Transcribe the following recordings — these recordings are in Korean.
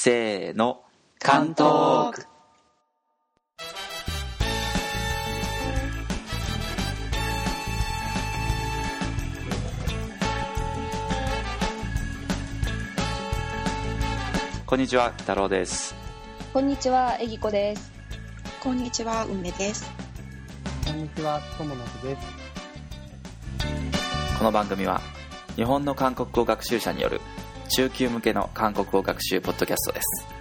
せーの、関東区。こんにちは、太郎です。こんにちは、えぎこです。こんにちは、梅です。こんにちは、とものすです。この番組は、日本の韓国語学習者による中級向けの韓国語学習ポッドキャストです。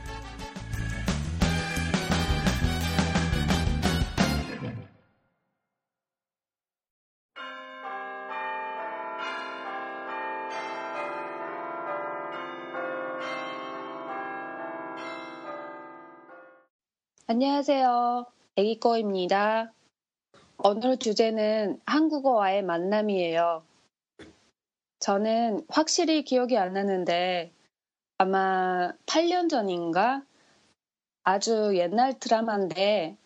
안녕하세요. 애기꼬입니다. 오늘 주제는 한국어와의 만남이에요. 저는 확실히 기억이 안 나는데 아마 8년 전인가 아주 옛날 드라마인데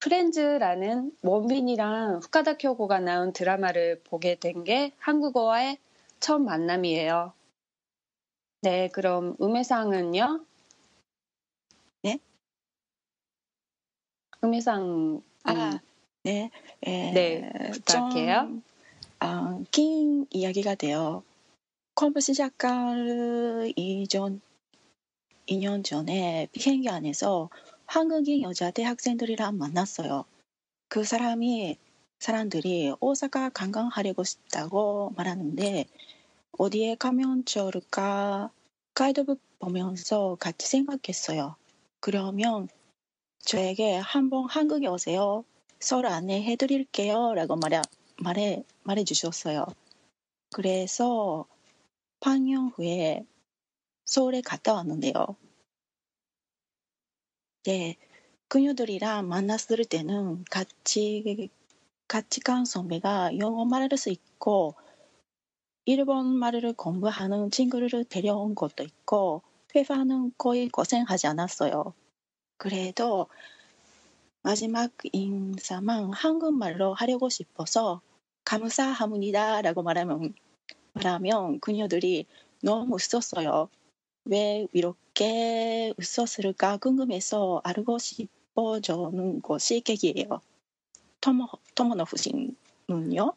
프렌즈라는 원빈이랑 후카다 쿄고가 나온 드라마를 보게 된 게 한국어와의 처음 만남이에요. 네, 그럼 음해상은요? 네? 음해상 아, 네. 에, 네, 부탁해요. 좀, 아, 긴 이야기가 돼요. 컴프 시작할 이전 2년 전에 비행기 안에서 한국인 여자 대학생들이랑 만났어요. 그 사람이 사람들이 오사카 관광하려고 싶다고 말하는데 어디에 가면 좋을까 가이드북 보면서 같이 생각했어요. 그러면 저에게 한번 한국에 오세요. 서울 안내해 드릴게요. 라고 말해, 말해, 말해 주셨어요. 그래서 8년 후에 서울에 갔다 왔는데요. 네, 그녀들이랑 만났을 때는 같이, 간 선배가 영어 말할 수 있고, 일본 말을 공부하는 친구를 데려온 것도 있고, 회사는 거의 고생하지 않았어요. 그래도 마지막 인사만 한국말로 하려고 싶어서 감사합니다 라고 말하면, 말하면 그녀들이 너무 웃었어요. 왜 이렇게 웃었을까 궁금해서 알고 싶어져는 것이 계기예요. 토모, 토모노프 씨는요?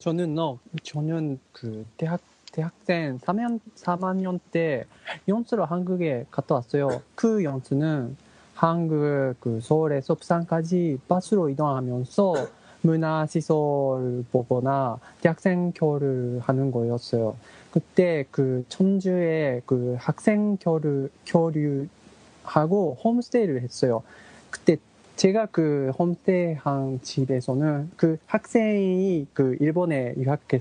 저는 너, 저는 그 대학 대학생 3년 3학년 때 연수로 한국에 갔다 왔어요. 그 연수는 한국 그 서울에서 부산까지 버스로 이동하면서 문화 시설 보거나 대학생 교류를 하는 거였어요. 그때 그 청주에 그 학생 교류 교류하고 홈스테이를 했어요. 그때 제가 그 홈스테이 한 집에서는 그 학생이 그 일본에 유학했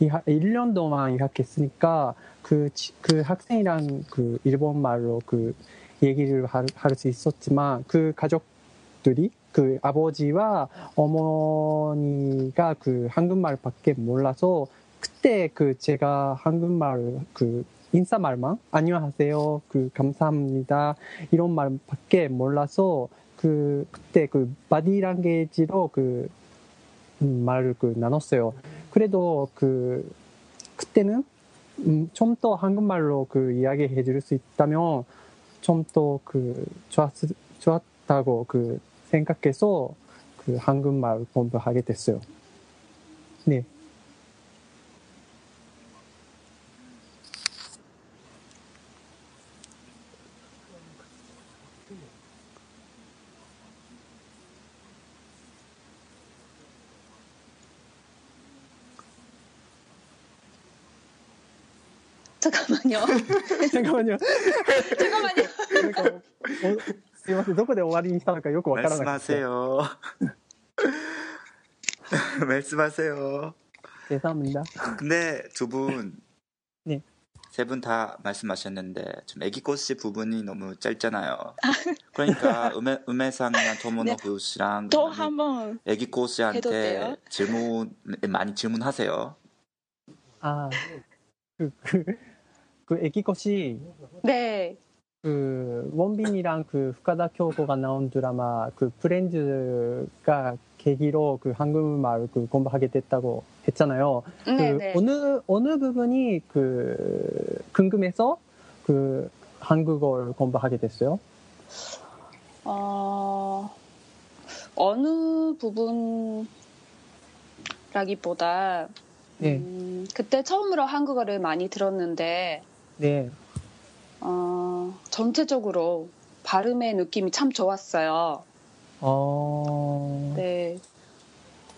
1년 동안 유학했으니까 그, 그 학생이랑 그 일본 말로 그 얘기를 할 수 있었지만 그 가족들이 그 아버지와 어머니가 그 한국말밖에 몰라서 그때 그 제가 한국말 그 인사말만 안녕하세요 그 감사합니다 이런 말밖에 몰라서 그 그때 그 body language로 그 음, 말을 그 나눴어요. 그래도 그 그때는 음, 좀 더 한국말로 그 이야기해 줄 수 있다면 좀 더 그 좋았 좋았다고 그 생각해서 그 한국말 공부하게 됐어요. 네. 잠깐만요. 잠깐만요. 잠깐만요. 그러니까 어,すいませんどこで終わりにしたのかよくわからなくて 말씀하세요. 말씀하세요. 죄송합니다. 근데 두 분, 네. 세 분 다 말씀하셨는데 좀 애기꽃씨 부분이 너무 짧잖아요. 그러니까 음해 음해상이랑 토모노부 씨랑 또 많이 한번 해도 애기꽃씨한테 돼요? 질문 많이 질문하세요. 아, 그, 그, 그 애기 것이 네. 그 원빈이랑 그 후카다 교고가 나온 드라마 그 프렌즈가 계기로 그 한국말 그 공부하게 됐다고 했잖아요. 네, 그 네. 어느 어느 부분이 그 궁금해서 그 한국어를 공부하게 됐어요? 어, 어느 부분라기보다 네. 음, 그때 처음으로 한국어를 많이 들었는데 네. 어, 전체적으로 발음의 느낌이 참 좋았어요. 어, 네.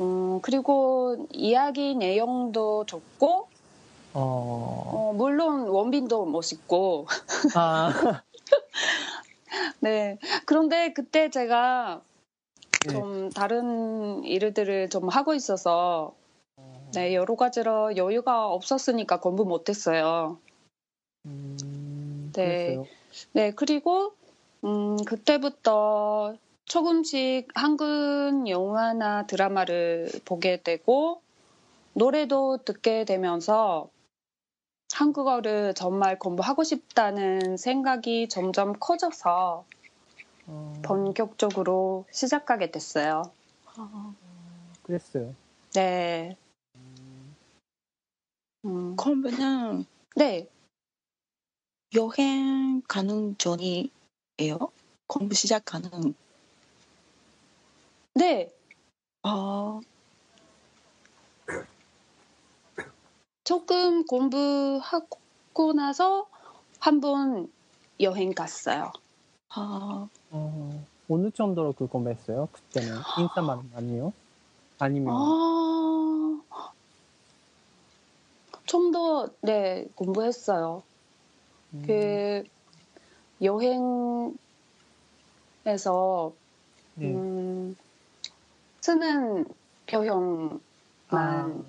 음, 그리고 이야기 내용도 좋고, 어, 어, 물론 원빈도 멋있고, 아, 네. 그런데 그때 제가 네. 좀 다른 일들을 좀 하고 있어서, 네, 여러 가지로 여유가 없었으니까 공부 못했어요. 음, 네. 그랬어요. 네, 그리고, 음, 그때부터 조금씩 한국 영화나 드라마를 보게 되고, 노래도 듣게 되면서 한국어를 정말 공부하고 싶다는 생각이 점점 커져서 어, 본격적으로 시작하게 됐어요. 아, 그랬어요. 네. 음, 공부는 네. 여행 가는 전이에요? 공부 시작하는. 네. 아, 조금 공부하고 나서 한 번 여행 갔어요. 아, 어, 어느 정도로 그 공부했어요? 그때는 인사만 아니요? 아니면 아, 좀 더, 네, 공부했어요. 음, 그, 여행에서, 네. 음, 쓰는 표현만 아,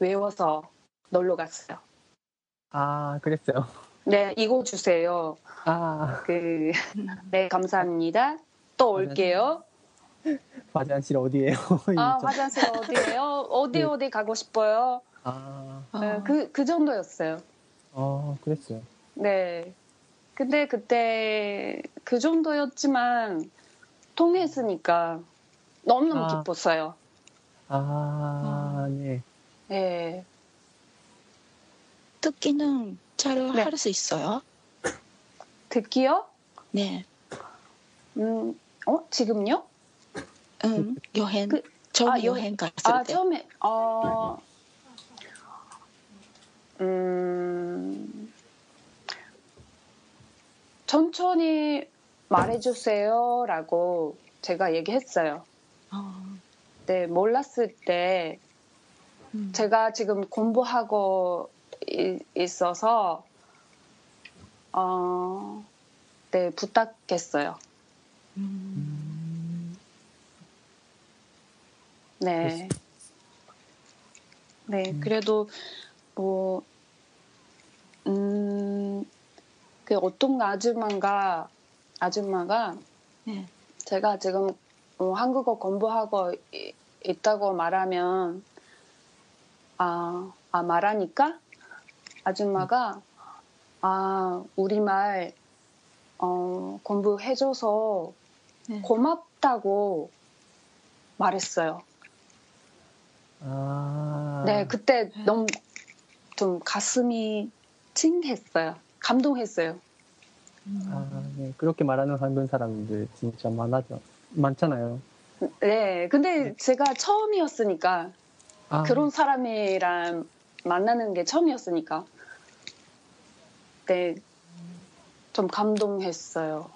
외워서 놀러 갔어요. 아, 그랬어요. 네, 이거 주세요. 아, 그, 네, 감사합니다. 또 올게요. 화장실 어디예요? 아. 화장실 어디예요? 어디 네. 어디 가고 싶어요? 아, 아, 네, 그, 그 정도였어요. 어, 그랬어요. 네. 근데 그때 그 정도였지만 통했으니까 너무너무 아. 기뻤어요. 아, 네. 네. 듣기는 잘 네. 할수 있어요? 듣기요? 네. 음, 어? 지금요? 응, 여행, 그- 처음 아, 여- 여행 갔을 아, 때. 처음에, 어, 음, 천천히 말해주세요. 라고 제가 얘기했어요. 아, 네, 몰랐을 때 음. 제가 지금 공부하고 이- 있어서 어, 네 부탁했어요. 음, 네. 네, 음. 그래도 뭐 음, 그 어떤 아줌마가 아줌마가 네. 제가 지금 어, 한국어 공부하고 이- 있다고 말하면 아, 아 말하니까 아줌마가 아 우리말 어, 공부해줘서 네. 고맙다고 말했어요. 아, 네, 그때 네. 너무 좀 가슴이 찡했어요. 감동했어요. 아, 네. 그렇게 말하는 한국 사람들 진짜 많아죠. 많잖아요. 네, 근데 네. 제가 처음이었으니까 아, 그런 사람이랑 만나는 게 처음이었으니까 네, 좀 감동했어요.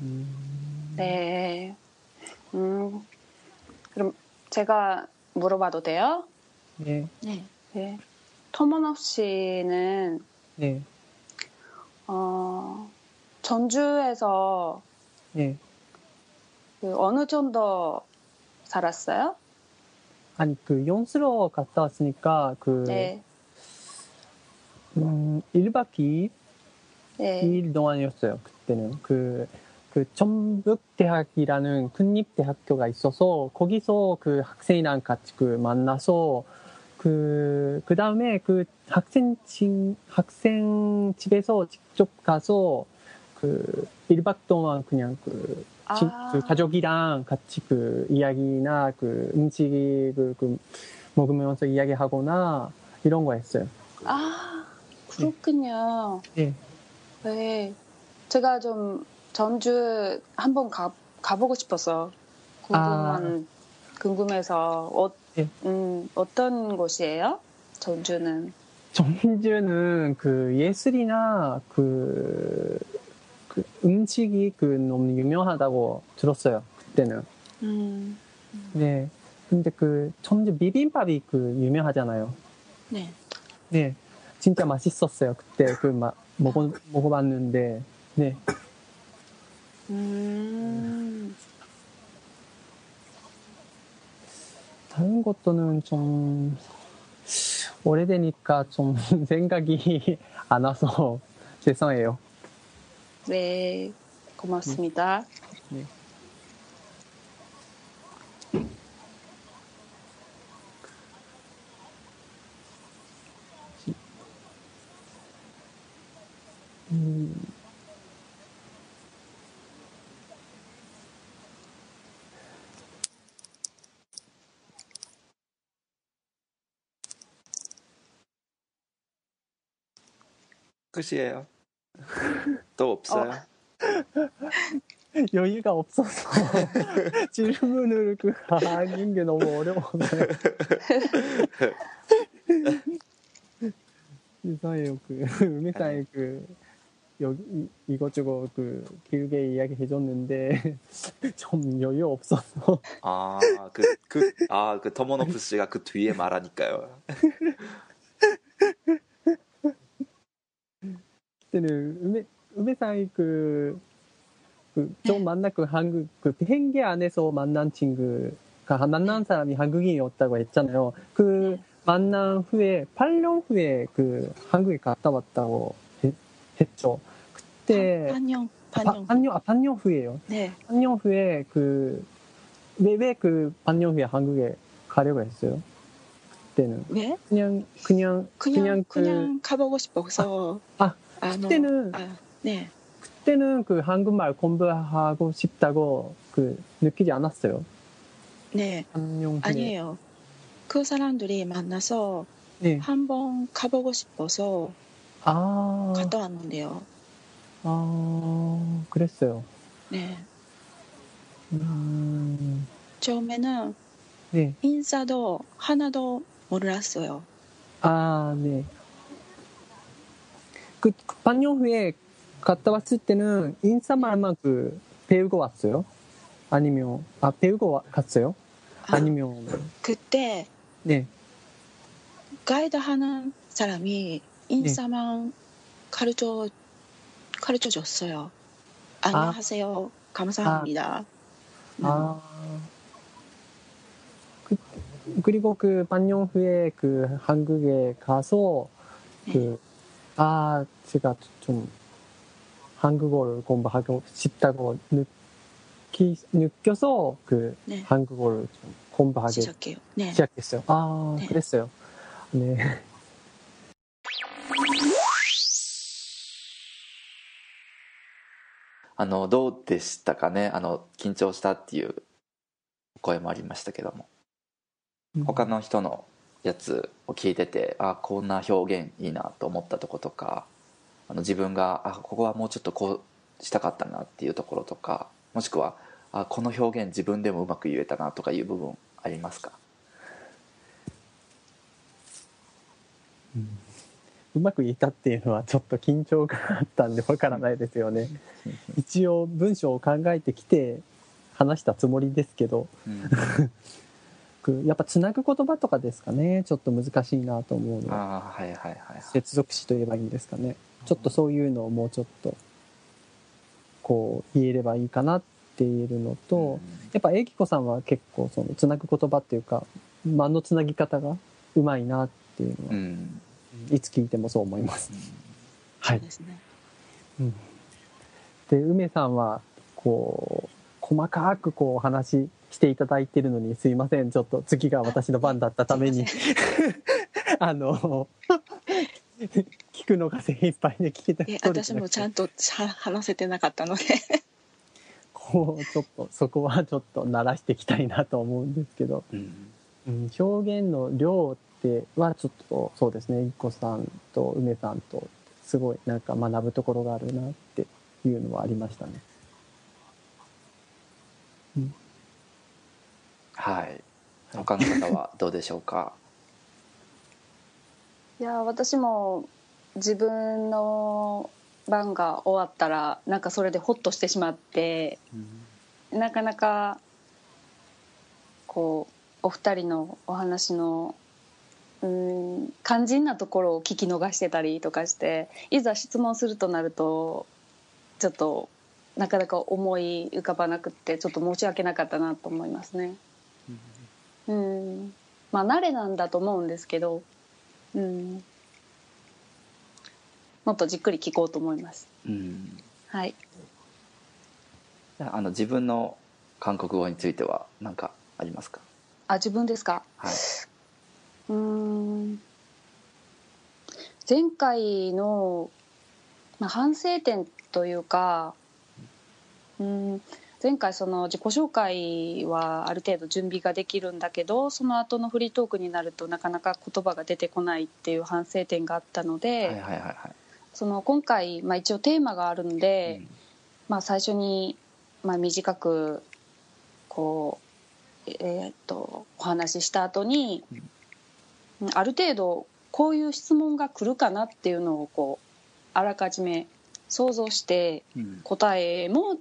음, 네, 음, 그럼 제가 물어봐도 돼요? 네, 네. 네, 토모노 씨는 네, 어, 전주에서 네. 그 어느 정도 살았어요? 아니, 그, 연수로 갔다 왔으니까, 그, 네, 음, 1박 2일, 네, 2일 동안이었어요, 그때는. 그, 그, 전북대학이라는 국립대학교가 있어서, 거기서 그 학생이랑 같이 그 만나서, 그, 그 다음에 그 학생 집, 학생 집에서 직접 가서, 그, 1박 동안 그냥 그, 지- 아. 그 가족이랑 같이 그 이야기나 그 음식을 그 먹으면서 이야기하거나 이런 거 했어요. 아, 그렇군요. 네. 네. 제가 좀 전주 한번 가, 가보고 싶어서 궁금한, 궁금해서, 어, 예. 음, 어떤 곳이에요? 전주는? 전주는 그 예술이나 그, 그 음식이 그 너무 유명하다고 들었어요. 그때는. 음, 네. 근데 그 전주 비빔밥이 그 유명하잖아요. 네. 네. 진짜 맛있었어요. 그때 그 막 먹어 먹어봤는데 네. 음, 다른 것도는 좀 오래되니까 좀 생각이 안 와서 죄송해요. 네. 고맙습니다. 네. 음, 끝이에요. 또 없어요? 여유가 없어서 질문을 그 하는 게 너무 어려워서 이상해요 그 의미상에 그 여기 이- 이것저것 그 길게 이야기 해줬는데 좀 여유 없어서 아, 그, 그, 아, 그 터모노프 씨가 그 뒤에 말하니까요. 의미상이 그, 그, 좀 만난 그 한국, 그 비행기 안에서 만난 친구가, 만난 사람이 한국인이었다고 했잖아요. 그 만난 후에, 8년 후에 그 한국에 갔다 왔다고 했, 했죠. 그때, 반년, 아, 반년. 반년, 아, 반년 후에요. 네. 반년 후에 그, 왜, 왜 그 반년 후에 한국에 가려고 했어요? 그때는. 왜? 그냥, 그냥, 그냥, 그냥 그냥, 그, 가보고 싶어서. 아, 아, 너- 그때는, 아, 네. 그때는 그 한국말 공부하고 싶다고 그 느끼지 않았어요. 네. 아니에요. 그 사람들이 만나서 네. 한번 가보고 싶어서 아, 갔다 왔는데요. 아, 그랬어요. 네. 음, 처음에는 네. 인사도 하나도 몰랐어요. 아, 네. 그, 그 반년 후에 갔다 왔을 때는 인사말만 그 배우고 왔어요? 아니면, 아, 배우고 와- 갔어요? 아, 아니면, 그때 네. 가이드 하는 사람이 인사만 가르쳐 가르쳐 줬어요. 안녕하세요. 감사합니다. 음, 아. 그, 그리고 그 반년 후에 그 한국에 가서 그, 아, 제가 좀 한국어를 공부하고 싶다고 느끼, 느껴서 그 네. 한국어를 좀 공부하게 시작해요. 네. 시작했어요. 아, 네. 그랬어요. 네. あの、どうでしたかねあの、緊張したっていう声もありましたけども。他の人の やつを聞いてて、あ、こんな表現いいなと思ったとことか、あの自分が、あ、ここはもうちょっとこうしたかったなっていうところとか、もしくは、あ、この表現自分でもうまく言えたなとかいう部分ありますか？うまく言えたっていうのはちょっと緊張があったんでわからないですよね。一応文章を考えてきて話したつもりですけど、うんくやっぱつなぐ言葉とかですかね。ちょっと難しいなと思うのは。ああ、はいはいはいはい。接続詞と言えばいいんですかね。ちょっとそういうのをもうちょっと、こう、言えればいいかなって言えるのと、やっぱ、えきこさんは結構、その、つなぐ言葉っていうか、間のつなぎ方がうまいなっていうのは、うん。いつ聞いてもそう思います。はいそう。ですね。で、梅さんは、こう、細かくこうお話ししていただいてるのにすいません。ちょっと次が私の番だったために、あの、聞くのが精一杯で聞けたえそうですね私もちゃんとは話せてなかったので。こう、ちょっと、そこはちょっと慣らしていきたいなと思うんですけど、うん。うん、表現の量ってはちょっとそうですね、いっこさんと梅さんとすごいなんか学ぶところがあるなっていうのはありましたね。はい。他の方はどうでしょうか？いや私も自分の番が終わったらなんかそれでホッとしてしまってなかなかこうお二人のお話のうん肝心なところを聞き逃してたりとかしていざ質問するとなるとちょっとなかなか思い浮かばなくってちょっと申し訳なかったなと思いますね。うん。まあ慣れなんだと思うんですけど、うん、もっとじっくり聞こうと思います。うん。はい。ああの自分の韓国語については何かありますか？あ自分ですか？はい。うーん。前回の、まあ、反省点というかうん前回その自己紹介はある程度準備ができるんだけどその後のフリートークになるとなかなか言葉が出てこないっていう反省点があったので、はいはいはいはい。その今回、まあ、一応テーマがあるんで、まあ、最初に、まあ、短くこう、えーっとお話しした後に、ある程度こういう質問が来るかなっていうのをこうあらかじめ想像してうん。答えも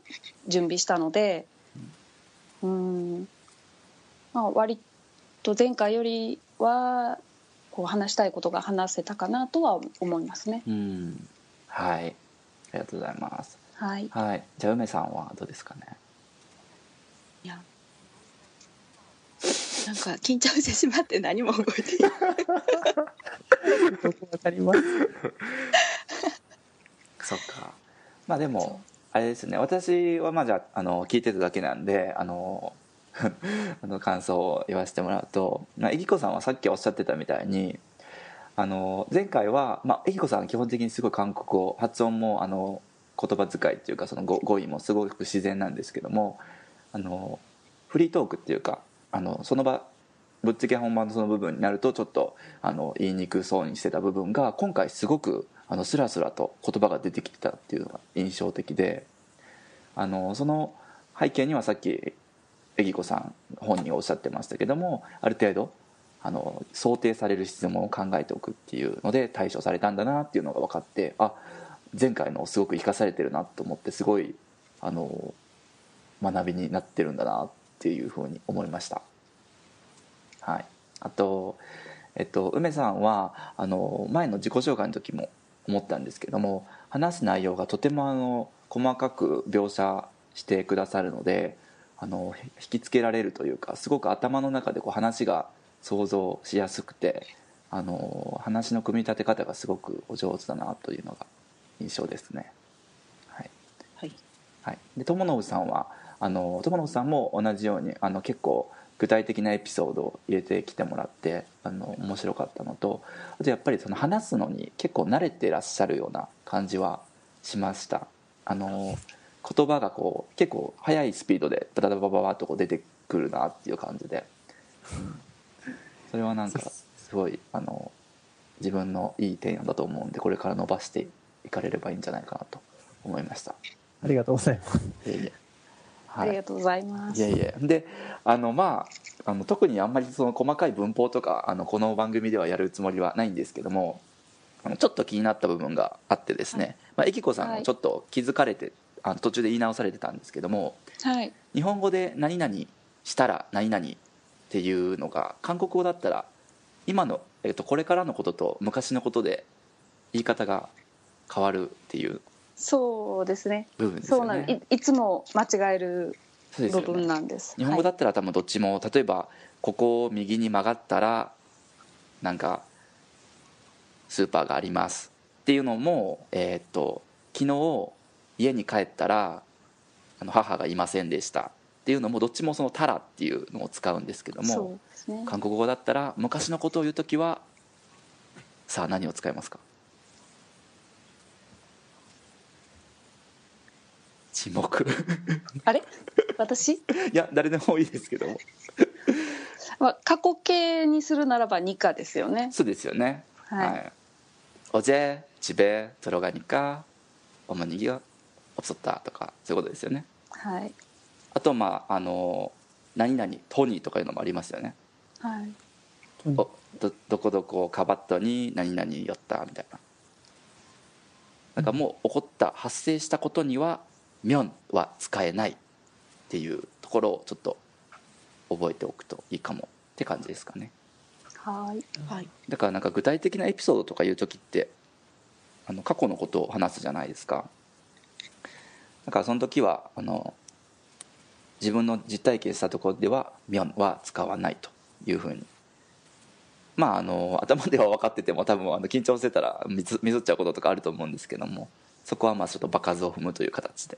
準備したのでうん、まあ、割と前回よりはこう話したいことが話せたかなとは思いますね。うん。はい。ありがとうございます。はい。はい。じゃあ梅さんはどうですかね？いや。なんか緊張してしまって何も動いていない。よくわかります。そっか。まあでもあれですね。私はまあじゃああの聞いてただけなんであの あの感想を言わせてもらうと、まあ、えぎこさんはさっきおっしゃってたみたいにあの前回は、まあ、えぎこさんは基本的にすごい韓国語発音もあの言葉遣いっていうかその語語彙もすごく自然なんですけどもあのフリートークっていうかあのその場ぶっつけ本番のその部分になるとちょっとあの言いにくそうにしてた部分が今回すごくあのスラスラと言葉が出てきてたっていうのが印象的であのその背景にはさっきえぎこさん本人おっしゃってましたけどもある程度あの想定される質問を考えておくっていうので対処されたんだなっていうのが分かってあ前回のすごく生かされてるなと思ってすごいあの学びになってるんだなっていうふうに思いました。はい、あと、えっと、梅さんはあの前の自己紹介の時も思ったんですけども話す内容がとてもあの細かく描写してくださるのであの引きつけられるというかすごく頭の中でこう話が想像しやすくてあの話の組み立て方がすごくお上手だなというのが印象ですね。はい。はい。はい、で友信さんはあの友信さんも同じようにあの結構具体的なエピソードを入れてきてもらってあの面白かったのとあとやっぱりその話すのに結構慣れてらっしゃるような感じはしましたあの言葉がこう結構速いスピードでバタバタババタとこう出てくるなっていう感じで、それはなんかすごいあの自分のいい点だと思うんでこれから伸ばしていかれればいいんじゃないかなと思いましたありがとうございます。いえい。えありがとうございます。いえいえ。であのまああの特にあんまりその細かい文法とかあのこの番組ではやるつもりはないんですけどもあのちょっと気になった部分があってですね、まあ、えきこさんもちょっと気づかれて、あの途中で言い直されてたんですけどもはい。日本語で「何々したら何々」っていうのが韓国語だったら今の、えっと、これからのことと昔のことで言い方が変わるっていうそうですね。部分ですよそうなんね。いいつも間違える部そうですよね分なんです。日本語だはいったら多分どっちも、例えばここを右に曲がったらなんかスーパーがありますっていうのもえーっと昨日家に帰ったらあの母がいませんでしたっていうのもどっちもその「たら」っていうのを使うんですけどそうもですね。韓国語だったら昔のことを言う時はさあ何を使いますか？沈黙 あれ？私？いや誰でもいいですけども、まあ、過去形にするならば「にか」ですよね。そうですよね。はい、おぜちべとろがにかおもにぎがおそったとかそういうことですよね。はい。あとまああの何々トニーとかいうのもありますよね。はい。おどどこどこかばっとに何々よったみたいな。なんかもう起こった発生したことにはミョン」は使えないっていうところをちょっと覚えておくといいかもって感じですかね。はい。はい。だからなんか具体的なエピソードとかいう時ってあの過去のことを話すじゃないですか。だからその時はあの自分の実体験したところでは「ミョン」は使わないというふうに。まああの頭では分かってても多分あの緊張してたらミスっちゃうこととかあると思うんですけどもそこはまあちょっと場数を踏むという形で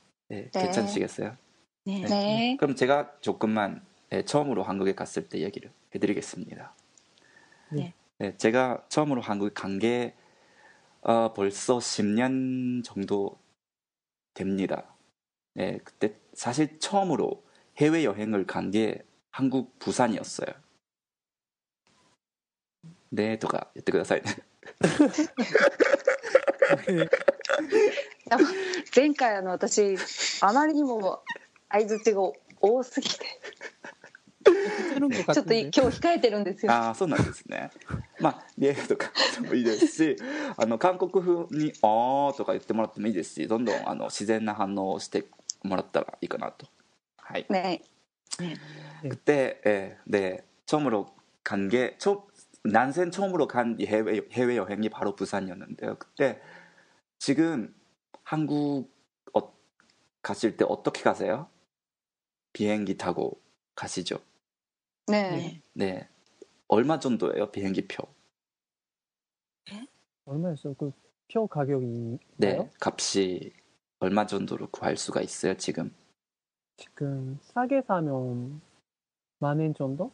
네, 네. 괜찮으시겠어요? 네. 네 그럼 제가 조금만 네, 처음으로 한국에 갔을 때 얘기를 해드리겠습니다. 네. 네, 제가 처음으로 한국에 간 게 어, 벌써 10년 정도 됩니다. 네, 그때 사실 처음으로 해외 여행을 간 게 한국 부산이었어요. 네, とか言ってくださいね。 前回あの私あまりにも相槌が多すぎてちょっと今日控えてるんですよ。ああそうなんですね。まあリエとかもいいですし、あの韓国風に「ああ」とか言ってもらってもいいですし、どんどんあの自然な反応をしてもらったらいいかなと。はい。ね。で、えー、で、チョムロ歓迎、チョ 난생 처음으로 간이 해외 해외 여행이 바로 부산이었는데요. 그때 지금 한국 어, 가실 때 어떻게 가세요? 비행기 타고 가시죠. 네 네. 네. 얼마 정도예요 비행기 표? 얼마였어요? 그 표 가격이 네, 값이 얼마 정도로 구할 수가 있어요 지금? 지금 싸게 사면 만 엔 정도?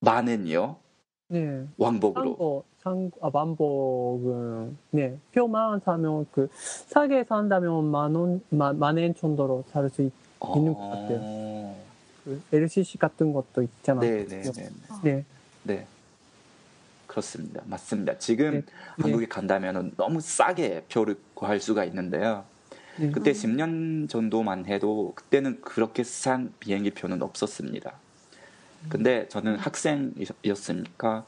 만 엔이요? 네. 왕복으로. 상, 상, 아, 만복은, 네. 표만 사면, 그, 싸게 산다면 만 원, 만, 만엔 정도로 살 수 있, 있는 것 같아요. 어... 그, LCC 같은 것도 있잖아요. 네, 네, 네, 네. 네. 네. 그렇습니다. 맞습니다. 지금 네. 한국에 간다면 너무 싸게 표를 구할 수가 있는데요. 네. 그때 10년 정도만 해도 그때는 그렇게 싼 비행기 표는 없었습니다. 근데 저는 학생이었으니까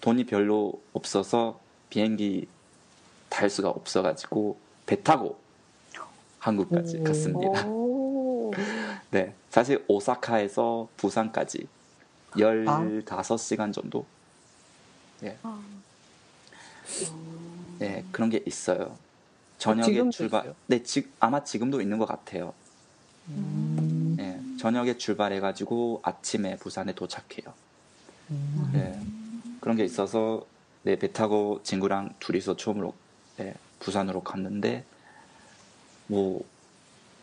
돈이 별로 없어서 비행기 탈 수가 없어가지고 배 타고 한국까지 오. 갔습니다. 오 네. 사실 오사카에서 부산까지 아. 15시간 정도 아, 네, 그런 게 있어요. 저녁에 출발. 있어요? 네, 지, 아마 지금도 있는 것 같아요. 음, 네, 저녁에 출발해가지고 아침에 부산에 도착해요. 음. 네, 그런 게 있어서 네, 배 타고 친구랑 둘이서 처음으로 네, 부산으로 갔는데 뭐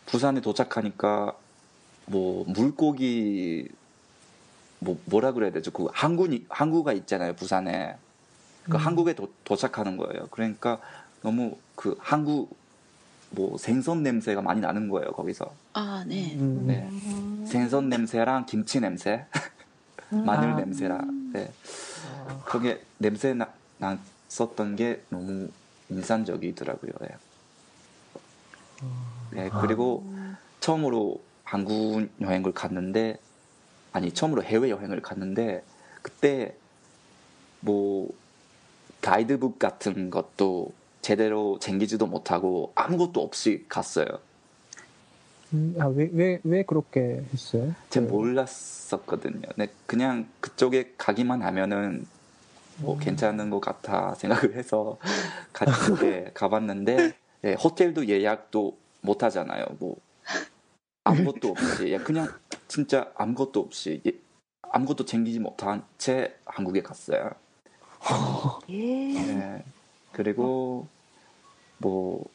부산에 도착하니까 뭐 물고기 뭐 뭐라 그래야 되죠? 그 항구니 항구가 있잖아요, 부산에. 그 음. 한국에 도, 도착하는 거예요. 그러니까 너무 그 한국 뭐 생선 냄새가 많이 나는 거예요, 거기서. 아, 네. 음. 네. 생선 냄새랑 김치 냄새, 마늘 아. 냄새랑 네. 아, 그게 냄새 나, 났었던 게 너무 인상적이더라고요. 네. 네, 그리고 처음으로 한국 여행을 갔는데 아니 처음으로 해외 여행을 갔는데 그때 뭐 가이드북 같은 것도 제대로 챙기지도 못하고 아무것도 없이 갔어요. 음, 아, 왜, 왜, 왜 그렇게 했어요? 제 네. 몰랐었거든요. 네, 그냥 그쪽에 가기만 하면은 뭐 괜찮은 것 같아 생각을 해서 같이 가봤는데 예, 호텔도 예약도 못 하잖아요. 뭐 아무것도 없이 예, 그냥 진짜 아무것도 없이 예, 아무것도 챙기지 못한 채 한국에 갔어요. 예. 예. 그리고 뭐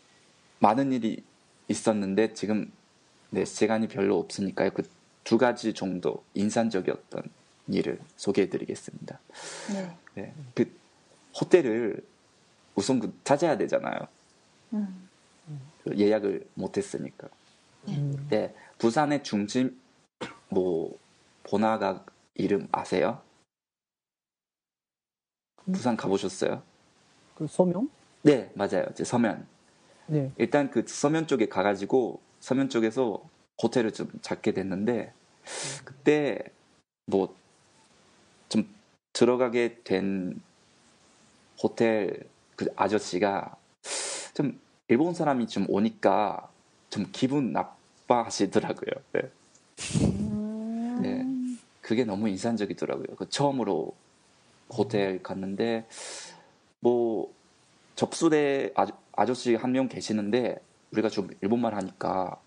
많은 일이 있었는데 지금 네, 시간이 별로 없으니까요. 그 두 가지 정도 인상적이었던 일을 소개해드리겠습니다. 네. 네, 그 호텔을 우선 그 찾아야 되잖아요. 음. 그 예약을 못했으니까. 음. 네, 부산의 중심 뭐 번화가 이름 아세요? 부산 가보셨어요? 그 소명? 네, 맞아요. 제 서면. 네. 일단 그 서면 쪽에 가가지고 서면 쪽에서 호텔을 좀 찾게 됐는데 그때 뭐 좀 들어가게 된 호텔 그 아저씨가 좀 일본 사람이 좀 오니까 좀 기분 나빠하시더라고요. 네. 음. 네. 그게 너무 인상적이더라고요. 그 처음으로 호텔 갔는데 뭐 접수대 아저, 아저 씨 한 명 계시는데 우리가 좀 일본말 하니까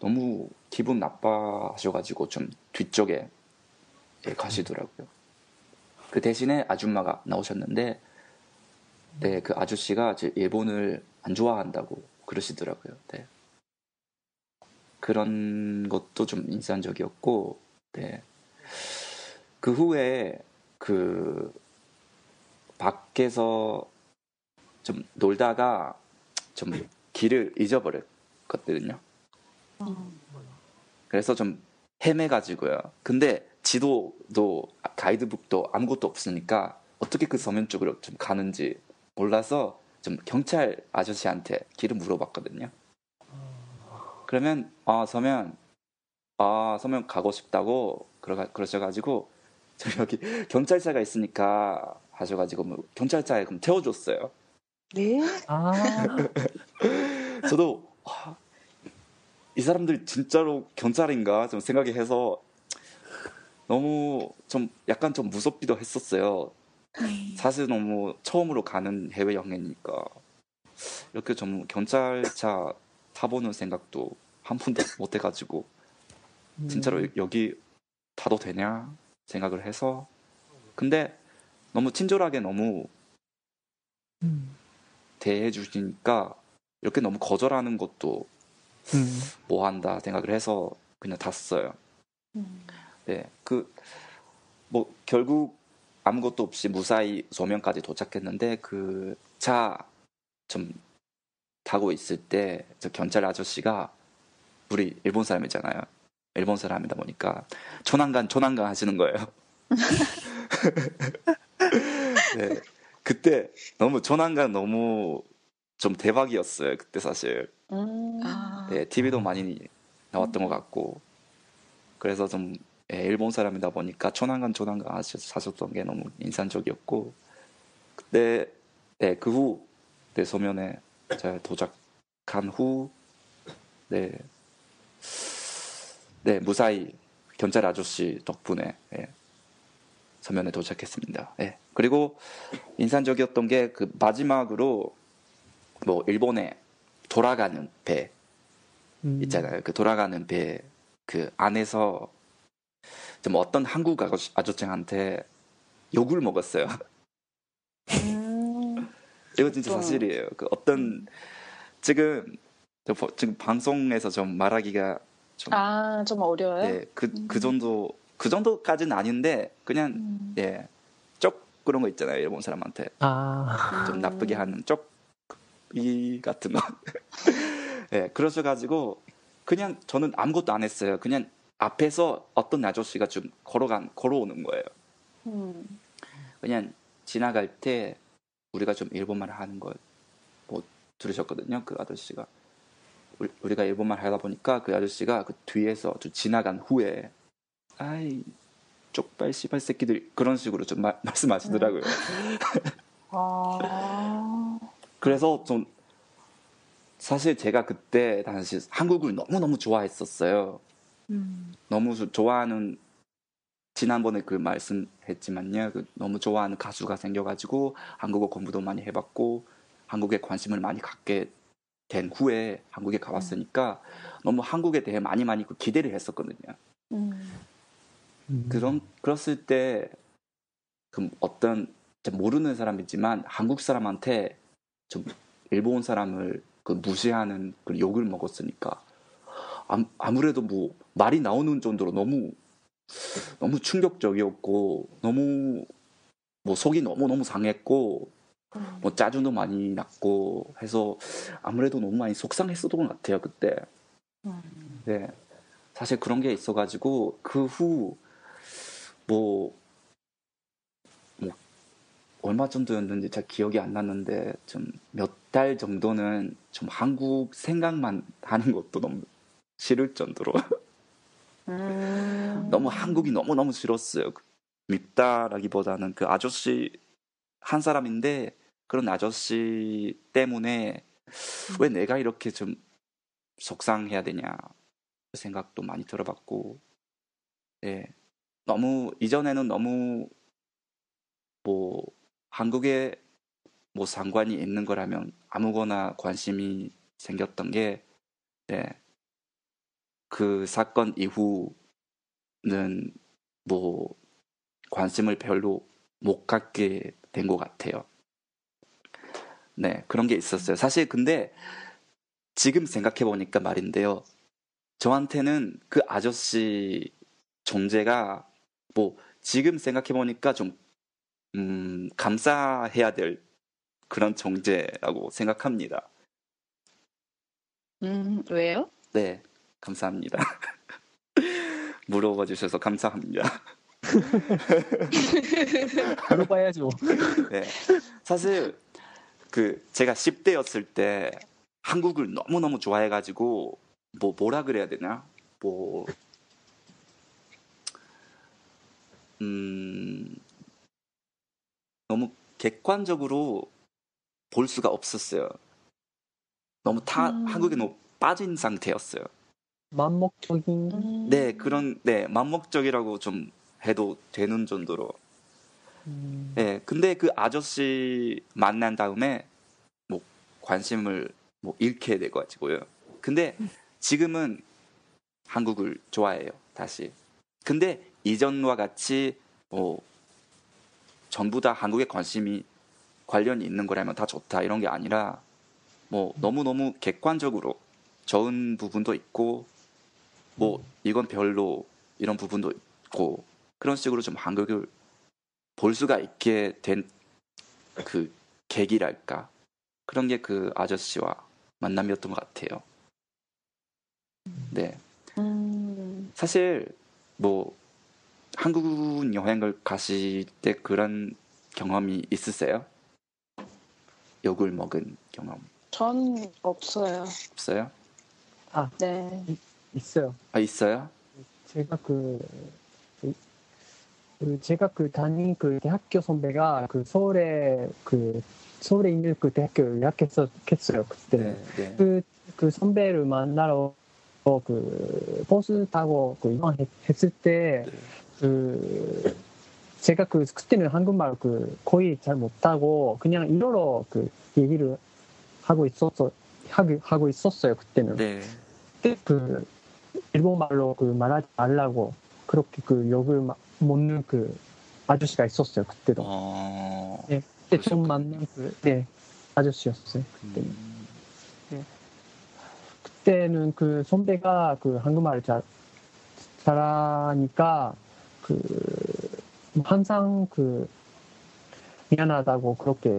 너무 기분 나빠하셔가지고 좀 뒤쪽에 예, 가시더라고요. 그 대신에 아줌마가 나오셨는데 네, 그 아저씨가 일본을 안 좋아한다고 그러시더라고요. 네. 그런 것도 좀 인상적이었고, 네. 그 후에 그 밖에서 좀 놀다가 좀 길을 잊어버렸거든요. 어. 그래서 좀 헤매가지고요. 근데 지도도 가이드북도 아무것도 없으니까 어떻게 그 서면 쪽으로 좀 가는지 몰라서 좀 경찰 아저씨한테 길을 물어봤거든요. 그러면 아 서면 아 서면 가고 싶다고 그러 그러셔가지고 저 여기 경찰차가 있으니까 하셔가지고 뭐 경찰차에 그럼 태워줬어요. 네. 아, 저도 와, 이 사람들 진짜로 경찰인가 좀 생각이 해서 너무 좀 약간 좀 무섭기도 했었어요. 사실 너무 처음으로 가는 해외 여행이니까 이렇게 좀 경찰차 타보는 생각도 한 번도 못 해가지고 진짜로 여기 타도 되냐 생각을 해서 근데 너무 친절하게 너무 음. 대해 주시니까 이렇게 너무 거절하는 것도 음. 뭐 한다 생각을 해서 그냥 탔어요. 음. 네, 그 뭐 결국 아무것도 없이 무사히 소면까지 도착했는데 그 차 좀 타고 있을 때 저 경찰 아저씨가 우리 일본 사람이잖아요. 일본 사람이다 보니까 조난간 조난간 하시는 거예요. 네, 그때 너무 조난간 너무 좀 대박이었어요. 그때 사실. 음. 아. 네, TV도 많이 나왔던 것 같고 그래서 좀 예, 일본 사람이다 보니까 초난간 초난간 하셔- 하셨던 게 너무 인상적이었고 그때 네, 그후 네, 소면에 제가 도착한 후 네, 네 무사히 경찰 아저씨 덕분에 예, 서면에 도착했습니다. 예. 그리고 인상적이었던 게 그 마지막으로 뭐 일본에 돌아가는 배 음. 있잖아요. 그 돌아가는 배 그 안에서 좀 어떤 한국 아저씨- 아저씨한테 욕을 먹었어요. 음. 이거 진짜 좀- 사실이에요. 그 어떤 지금 저 버- 지금 방송에서 좀 말하기가 좀 아, 좀 어려워요? 예, 그, 그 정도 그 정도까지는 아닌데 그냥 음. 예, 쪽 그런 거 있잖아요. 일본 사람한테 아, 좀 나쁘게 하는 쪽이 같은 거. 예, 그러셔가지고 그냥 저는 아무것도 안 했어요. 그냥 앞에서 어떤 아저씨가 좀 걸어간 걸어오는 거예요. 음. 그냥 지나갈 때 우리가 좀 일본말 하는 걸 뭐 들으셨거든요. 그 아저씨가 우리, 우리가 일본말 하다 보니까 그 아저씨가 그 뒤에서 좀 지나간 후에 아이 쪽발 씨발 새끼들 그런 식으로 좀 마- 말씀하시더라고요. 아. 그래서 좀 사실 제가 그때 당시 한국을 너무 너무 좋아했었어요. 음. 너무 조- 좋아하는 지난번에 그 말씀했지만요. 그 너무 좋아하는 가수가 생겨가지고 한국어 공부도 많이 해봤고 한국에 관심을 많이 갖게 된 후에 한국에 가봤으니까 너무 한국에 대해 많이 많이 그 기대를 했었거든요. 음. 음. 그런 그랬을 때 그 어떤 좀 모르는 사람이지만 한국 사람한테 좀 일본 사람을 그 무시하는 그 욕을 먹었으니까 암- 아무래도 뭐 말이 나오는 정도로 너무 너무 충격적이었고 너무 뭐 속이 너무 너무 상했고 뭐 짜증도 많이 났고 해서 아무래도 너무 많이 속상했었던 것 같아요 그때. 네. 사실 그런 게 있어가지고 그 후 뭐 뭐 얼마 정도였는지 잘 기억이 안 났는데 좀 몇 달 정도는 좀 한국 생각만 하는 것도 너무 싫을 정도로 음. 너무 한국이 너무 너무 싫었어요. 그 밉다라기보다는 그 아저씨 한 사람인데 그런 아저씨 때문에 왜 내가 이렇게 좀 속상해야 되냐 그 생각도 많이 들어봤고, 예 너무 이전에는 너무 뭐 한국에 뭐 상관이 있는 거라면 아무거나 관심이 생겼던 게, 예, 그 사건 이후는 뭐 관심을 별로 못 갖게 된 것 같아요. 네, 그런 게 있었어요. 사실 근데 지금 생각해 보니까 말인데요. 저한테는 그 아저씨 존재가 뭐 지금 생각해 보니까 좀 음, 감사해야 될 그런 존재라고 생각합니다. 음, 왜요? 네, 감사합니다. 물어봐 주셔서 감사합니다. 물어봐야죠. 네. 사실 그 제가 10대였을 때 한국을 너무너무 좋아해 가지고 뭐 뭐라 그래야 되나? 뭐 음, 너무 객관적으로 볼 수가 없었어요. 너무 타 음. 한국에 너무 빠진 상태였어요. 만목적인 음. 네, 그런 네 만목적이라고 좀 해도 되는 정도로 음, 네, 근데 그 아저씨 만난 다음에 뭐 관심을 뭐 잃게 돼가지고요. 근데 지금은 한국을 좋아해요, 다시. 근데 이전과 같이 뭐 전부 다 한국에 관심이 관련이 있는 거라면 다 좋다 이런 게 아니라 뭐 너무 너무 객관적으로 좋은 부분도 있고 뭐 이건 별로 이런 부분도 있고 그런 식으로 좀 한국을 볼 수가 있게 된 그 계기랄까 그런 게 그 아저씨와 만남이었던 것 같아요. 네, 음. 사실 뭐 한국 여행을 가실 때 그런 경험이 있으세요? 욕을 먹은 경험 전 없어요. 없어요? 네. 있어요. 아 있어요? 제가 그, 그, 그 제가 그 다닌 그 대학교 선배가 그 서울에 그 서울에 있는 그 대학교 유학했었 했어요 그때. 네, 네. 그, 그 선배를 만나러 어, 그 버스 타고 그 이동했을 때 네. 그 제가 그 그때는 한국말 그 거의 잘 못하고 그냥 일어로 그 얘기를 하고 있었어 하고 하고 있었어요 그때는. 네. 그때 그 일본말로 그 말하지 말라고 그렇게 그 욕을 막 먹는 그 아저씨가 있었어요 그때도. 어. 네. 그때 좀 그러셨군요. 만난 그 네, 아저씨였어요 그때는. 음, 그때는 그 선배가 그 한국말을 잘 잘하니까 그 항상 그 미안하다고 그렇게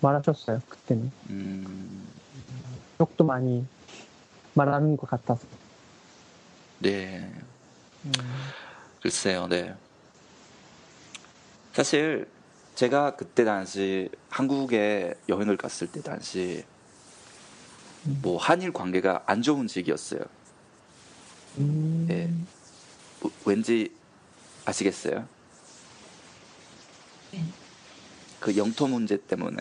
말하셨어요 그때는 음, 욕도 많이 말하는 것 같아서 네. 글쎄요, 네. 사실 제가 그때 당시 한국에 여행을 갔을 때 당시 뭐 한일 관계가 안 좋은 시기였어요. 음, 네. 뭐, 왠지 아시겠어요? 네. 그 영토 문제 때문에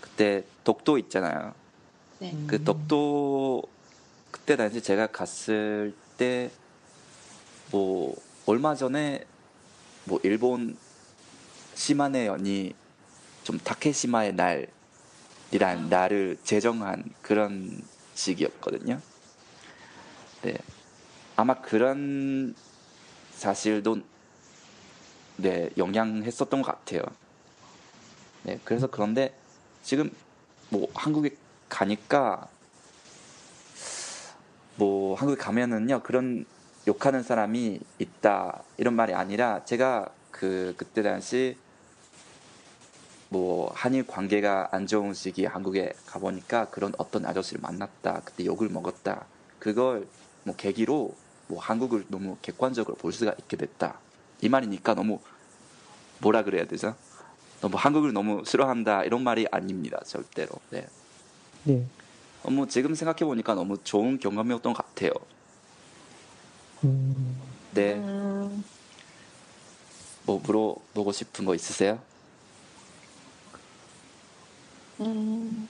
그때 독도 있잖아요. 네. 음. 그 독도 그때 당시 제가 갔을 때 뭐 얼마 전에 뭐 일본 시마네 연이 좀 타케시마의 날이란 날을 제정한 그런 시기였거든요. 네. 아마 그런 사실도 네, 영향했었던 것 같아요. 네, 그래서 그런데 지금 뭐 한국에 가니까 뭐 한국에 가면은요 그런 욕하는 사람이 있다 이런 말이 아니라 제가 그 그때 당시 뭐 한일 관계가 안 좋은 시기에 한국에 가보니까 그런 어떤 아저씨를 만났다 그때 욕을 먹었다 그걸 뭐 계기로 뭐 한국을 너무 객관적으로 볼 수가 있게 됐다. 이 말이니까 너무 뭐라 그래야 되죠? 너무 한국을 너무 싫어한다. 이런 말이 아닙니다. 절대로. 네. 네. 너무 지금 생각해 보니까 너무 좋은 경험이었던 것 같아요. 음, 네. 음, 뭐 물어보고 싶은 거 있으세요? 음.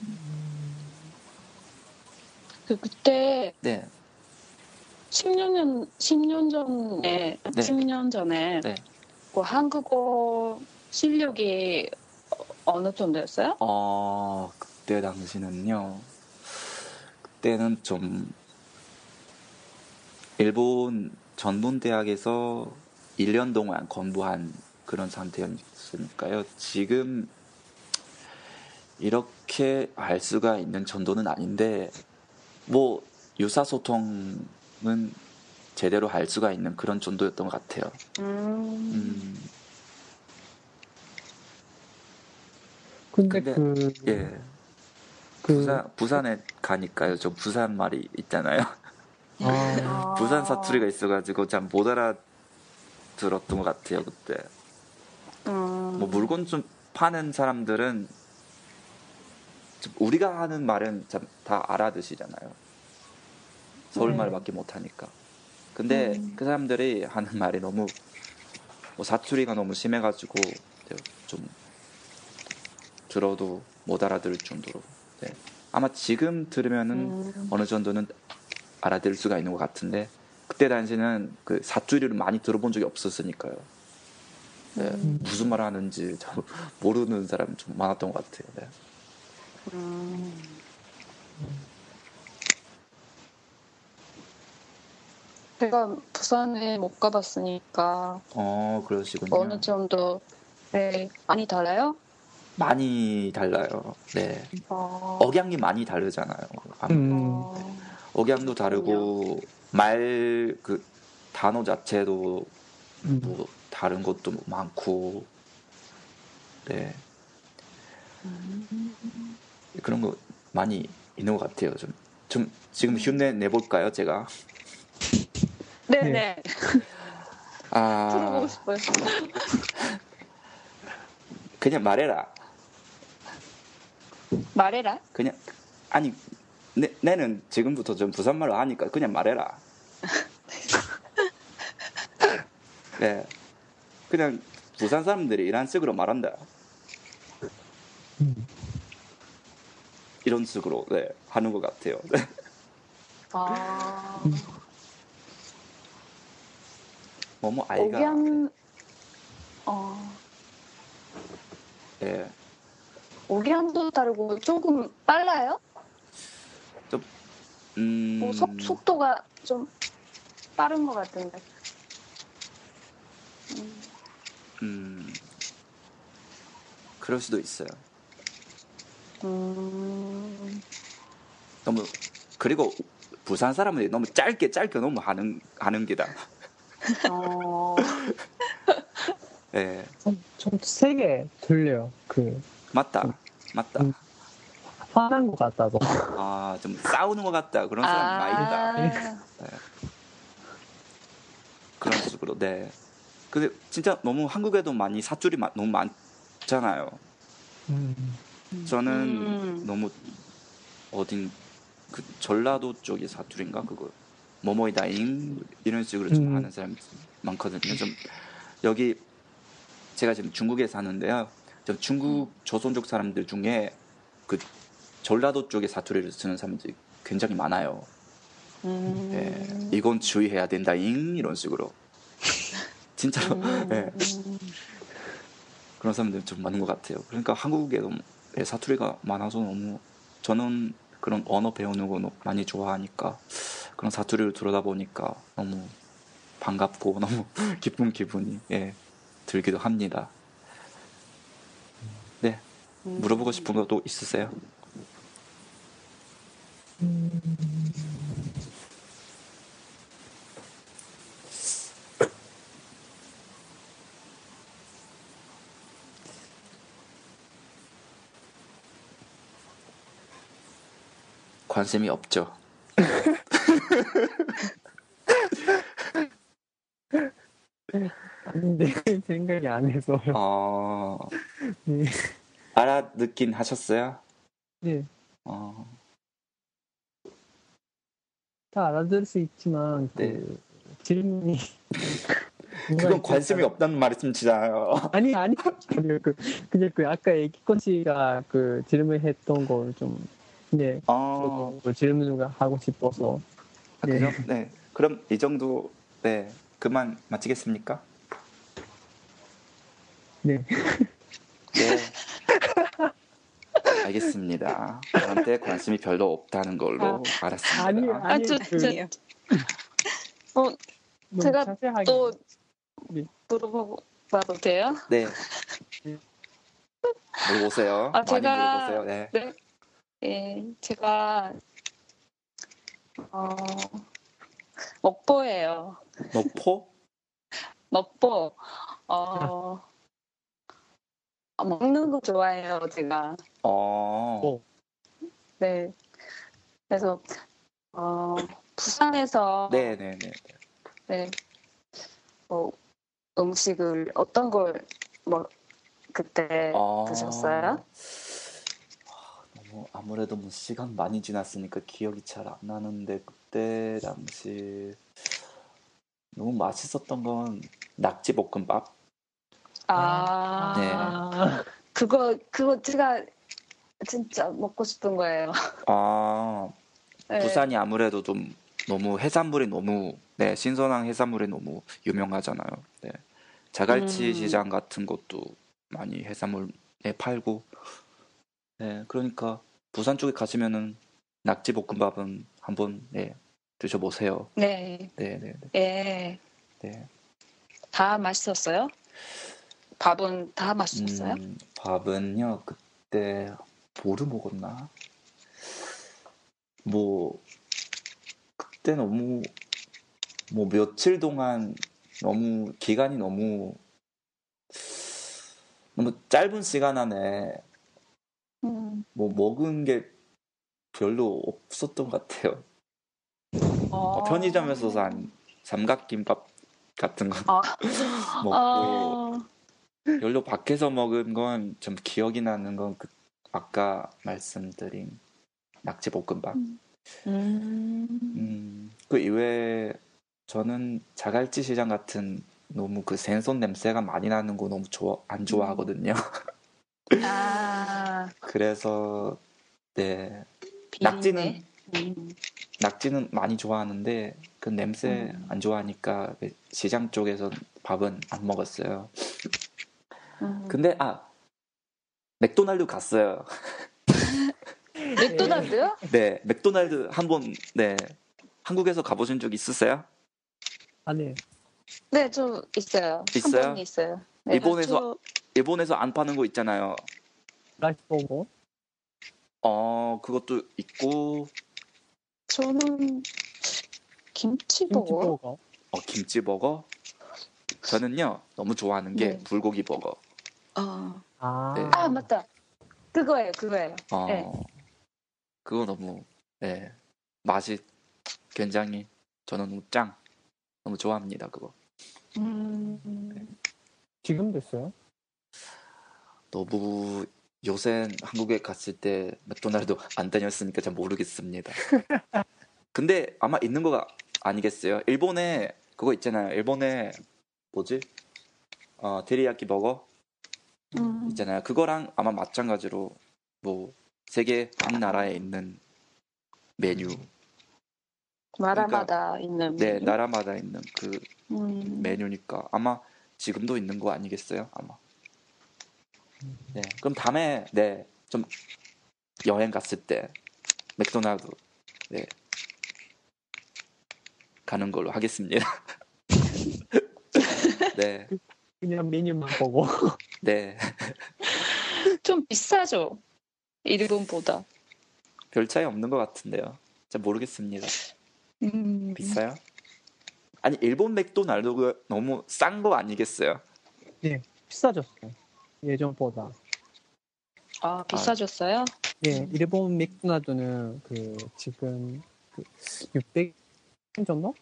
그 그때 네 10년 전 10년 전에 네. 10년 전에 네. 그 한국어 실력이 어- 어느 정도였어요? 어, 그때 당시는요. 그때는 좀 일본 전문대학에서 1년 동안 공부한 그런 상태였으니까요. 지금 이렇게 알 수가 있는 정도는 아닌데 뭐 유사소통 은 제대로 할 수가 있는 그런 정도였던 것 같아요. 음. 음, 근데 근데- 그, 예. 그, 부산, 부산에 가니까요. 저 부산 말이 있잖아요. 아, 아. 부산 사투리가 있어가지고 참 못 알아들었던 것 같아요 그때. 음. 뭐 물건 좀 파는 사람들은 좀 우리가 하는 말은 참 다 알아듣시잖아요. 서울 네. 말밖에 못 하니까. 근데 음. 그 사람들이 하는 말이 너무 뭐 사투리가 너무 심해가지고 좀 들어도 못 알아들을 정도로. 네. 아마 지금 들으면은 음. 어느 정도는 알아들을 수가 있는 것 같은데 그때 당시는 그 사투리를 많이 들어본 적이 없었으니까요. 네, 음. 무슨 말 하는지 잘 모르는 사람이 좀 많았던 것 같아요. 네. 제가 부산에 못 가봤으니까 어 그러시군요. 어느 정도 네, 많이 달라요? 많이 달라요. 네. 어. 억양이 많이 다르잖아요. 음, 어. 억양도 다르고 말 그 단어 자체도 음. 뭐 다른 것도 많고 네 음. 그런 거 많이 있는 것 같아요. 좀, 좀 지금 흉내 내볼까요, 제가? 네 네 아 들어보고 싶어요. 그냥 말해라. 말해라. 그냥 아니 내, 내는 지금부터 좀 부산말로 하니까 그냥 말해라. 네, 그냥 부산 사람들이 이런 식으로 말한다. 음. 이런 식으로 네, 하는 것 같아요. 네. 아. 뭐뭐 아이가 억양 어 네, 억양도 다르고 조금 빨라요? 음, 뭐 속, 속도가 좀 빠른 것 같은데. 음. 음, 그럴 수도 있어요. 음. 너무 그리고 부산 사람들이 너무 짧게 짧게 너무 하는 하는 게다. 어. 예, 좀, 좀 세게 들려요. 그, 맞다, 맞다. 음. 화난 것 같다고. 아, 좀 싸우는 것 같다. 그런 사람 많이 있다. 아. 그런 식으로. 네. 근데 진짜 너무 한국에도 많이 사투리 마- 너무 많잖아요. 음. 저는 음. 너무 어딘 그 전라도 쪽의 사투리인가 그거 뭐뭐이다잉 이런 식으로 좀 음. 하는 사람이 많거든요. 좀 여기 제가 지금 중국에 사는데요. 좀 중국 조선족 사람들 중에 그 전라도 쪽의 사투리를 쓰는 사람들이 굉장히 많아요. 음. 예, 이건 주의해야 된다잉 이런 식으로 진짜로 음. 예, 그런 사람들 좀 많은 것 같아요. 그러니까 한국에도 예, 사투리가 많아서 너무 저는 그런 언어 배우는 거 많이 좋아하니까 그런 사투리를 들어다 보니까 너무 반갑고 너무 기쁜 기분이 예, 들기도 합니다. 네, 물어보고 싶은 것도 있으세요? 관심이 없죠. 아닌데 생각이 안 해서요. 어, 네. 알아듣긴 하셨어요? 네. 어, 다 알아들을 수 있지만 그 네. 질문이 그건 관심이 없다는 말씀이잖아요. 아니 아니 아니요 그 그냥 그 아까 애기권 씨가 그 질문했던 걸좀 네. 어, 그 질문을 하고 싶어서 아, 그죠? 네. 그럼 이 정도, 네. 그만 마치겠습니까? 네. 네. 알겠습니다. 저한테 관심이 별로 없다는 걸로 알았습니다. 아니 아, 아니 저, 그, 저, 어, 너무 제가 자세하게 또 네. 물어봐도 돼요? 네. 물어보세요. 아, 제가- 물어보세요. 네. 네. 예, 제가 어, 먹보예요. 노포? 먹보. 어, 아, 먹는 거 좋아해요, 제가. 어. 어. 네. 그래서 어, 부산에서 네네네. 네. 뭐 음식을 어떤 걸 뭐 그때 어. 드셨어요? 아, 너무 아무래도 뭐 시간 많이 지났으니까 기억이 잘 안 나는데 그때 당시 너무 맛있었던 건 낙지 볶음밥. 아, 네. 아, 그거 그거 제가 진짜 먹고 싶은 거예요. 아 네. 부산이 아무래도 좀 너무 해산물이 너무 네 신선한 해산물이 너무 유명하잖아요. 네 자갈치 음. 시장 같은 것도 많이 해산물 네 팔고 네 그러니까 부산 쪽에 가시면은 낙지 볶음밥은 한번 네 드셔보세요. 네. 네 네네 예. 네. 다 맛있었어요? 밥은 다 맛있었어요? 음, 밥은요 그때 뭐를 먹었나? 뭐 그때 너무 뭐 며칠 동안 너무 기간이 너무 너무 짧은 시간 안에 음. 뭐 먹은 게 별로 없었던 것 같아요. 어. 편의점에서 산 삼각김밥 같은 거 아. 먹고 어. 별로 밖에서 먹은 건 좀 기억이 나는 건 그 아까 말씀드린 낙지 볶음밥. 음. 음, 그 이외에 저는 자갈치 시장 같은 너무 그 생선 냄새가 많이 나는 거 너무 좋아 안 좋아하거든요. 아. 그래서 네 비린내? 낙지는 음. 낙지는 많이 좋아하는데 그 냄새 음. 안 좋아하니까 그 시장 쪽에서 밥은 안 먹었어요. 음. 근데 아 맥도날드 갔어요. 맥도날드요? 네, 맥도날드 한번 네 한국에서 가보신 적 있으세요? 아니 네, 좀 있어요. 있어요? 있어요. 네, 일본에서 일본에서 안 파는 거 있잖아요. 라이스 버거 어 그것도 있고 저는 김치버거. 김치버거 어, 김치버거. 저는요 너무 좋아하는 게 네. 불고기 버거. 어, 아, 네. 아 맞다. 그거예요, 그거예요. 어 네. 그거 너무 네 맛이 굉장히 저는 짱 너무 좋아합니다 그거. 음. 지금 됐어요? 너무 요새 한국에 갔을 때 맥도날드 안 다녔으니까 잘 모르겠습니다. 근데 아마 있는 거가 아니겠어요? 일본에 그거 있잖아요. 일본에 뭐지? 어, 데리야끼 버거 음. 있잖아요. 그거랑 아마 마찬가지로 뭐 세계 한 나라에 있는 메뉴, 나라마다 있는. 네 메뉴? 나라마다 있는 그 음. 메뉴니까 아마 지금도 있는 거 아니겠어요? 아마. 네. 그럼 다음에 네 좀 여행 갔을 때 맥도날드 네 가는 걸로 하겠습니다. 네, 그냥 메뉴만 보고 네. 좀 비싸죠. 일본보다. 별 차이 없는 것 같은데요. 잘 모르겠습니다. 음. 비싸요? 아니 일본 맥도날드가 너무 싼 거 아니겠어요? 비싸졌어요. 예전보다. 아 비싸졌어요? 예, 일본 맥도날드는 그 지금 그 600엔 정도?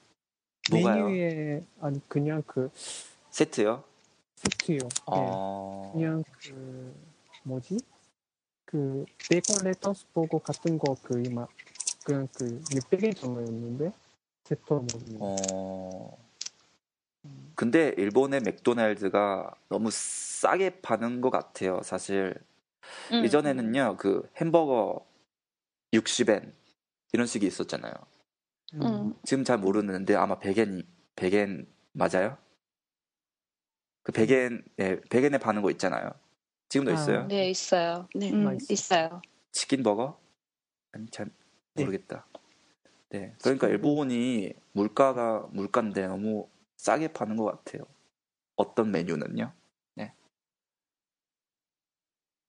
뭐가요? 메뉴에 아니 그냥 그 세트요? 세트요. 예. 어... 그냥 그 뭐지? 그 베이컨 lettuce 버거 같은 거 그 막 그냥 그 600엔 정도였는데 세트로 먹으면 어... 근데 일본의 맥도날드가 너무 싸게 파는 것 같아요. 사실 음. 예전에는요 그 햄버거 60엔 이런 식이 있었잖아요. 음. 지금 잘 모르는데 아마 100엔 100엔 맞아요? 그 100엔 네, 100엔에 파는 거 있잖아요. 지금도 아, 있어요? 네 있어요. 네. 음, 맛있어. 있어요. 치킨 버거? 아니 잘 네. 모르겠다. 네. 그러니까 일본이 물가가 물가인데 너무 싸게 파는 것 같아요. 어떤 메뉴는요? 네.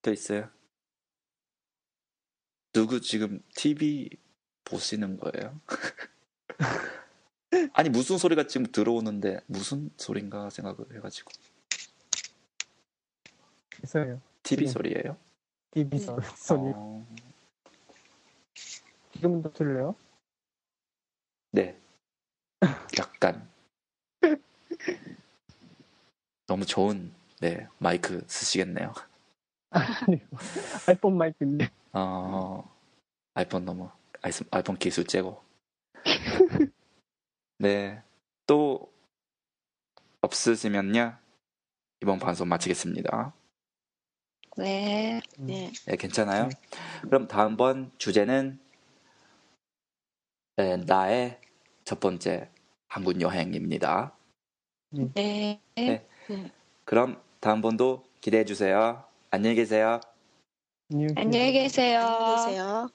또 있어요? 누구 지금 TV 보시는 거예요? 아니 무슨 소리가 지금 들어오는데 무슨 소린가 생각을 해가지고 있어요. TV 지금. 소리예요? TV 소- 소리. 어, 지금도 들려요? 네. 약간 너무 좋은 네 마이크 쓰시겠네요. 아니요. 아이폰 마이크인데. 어, 아이폰 너무 아이스- 아이폰 기술 째고. 네. 또 없으시면요 이번 방송 마치겠습니다. 네. 네. 네, 괜찮아요? 네. 그럼 다음번 주제는 네, 나의 첫 번째 한국 여행입니다. 네. 네. 네. 그럼 다음번도 기대해 주세요. 안녕히 계세요. 안녕히 안녕히 계세요. 안녕히 계세요.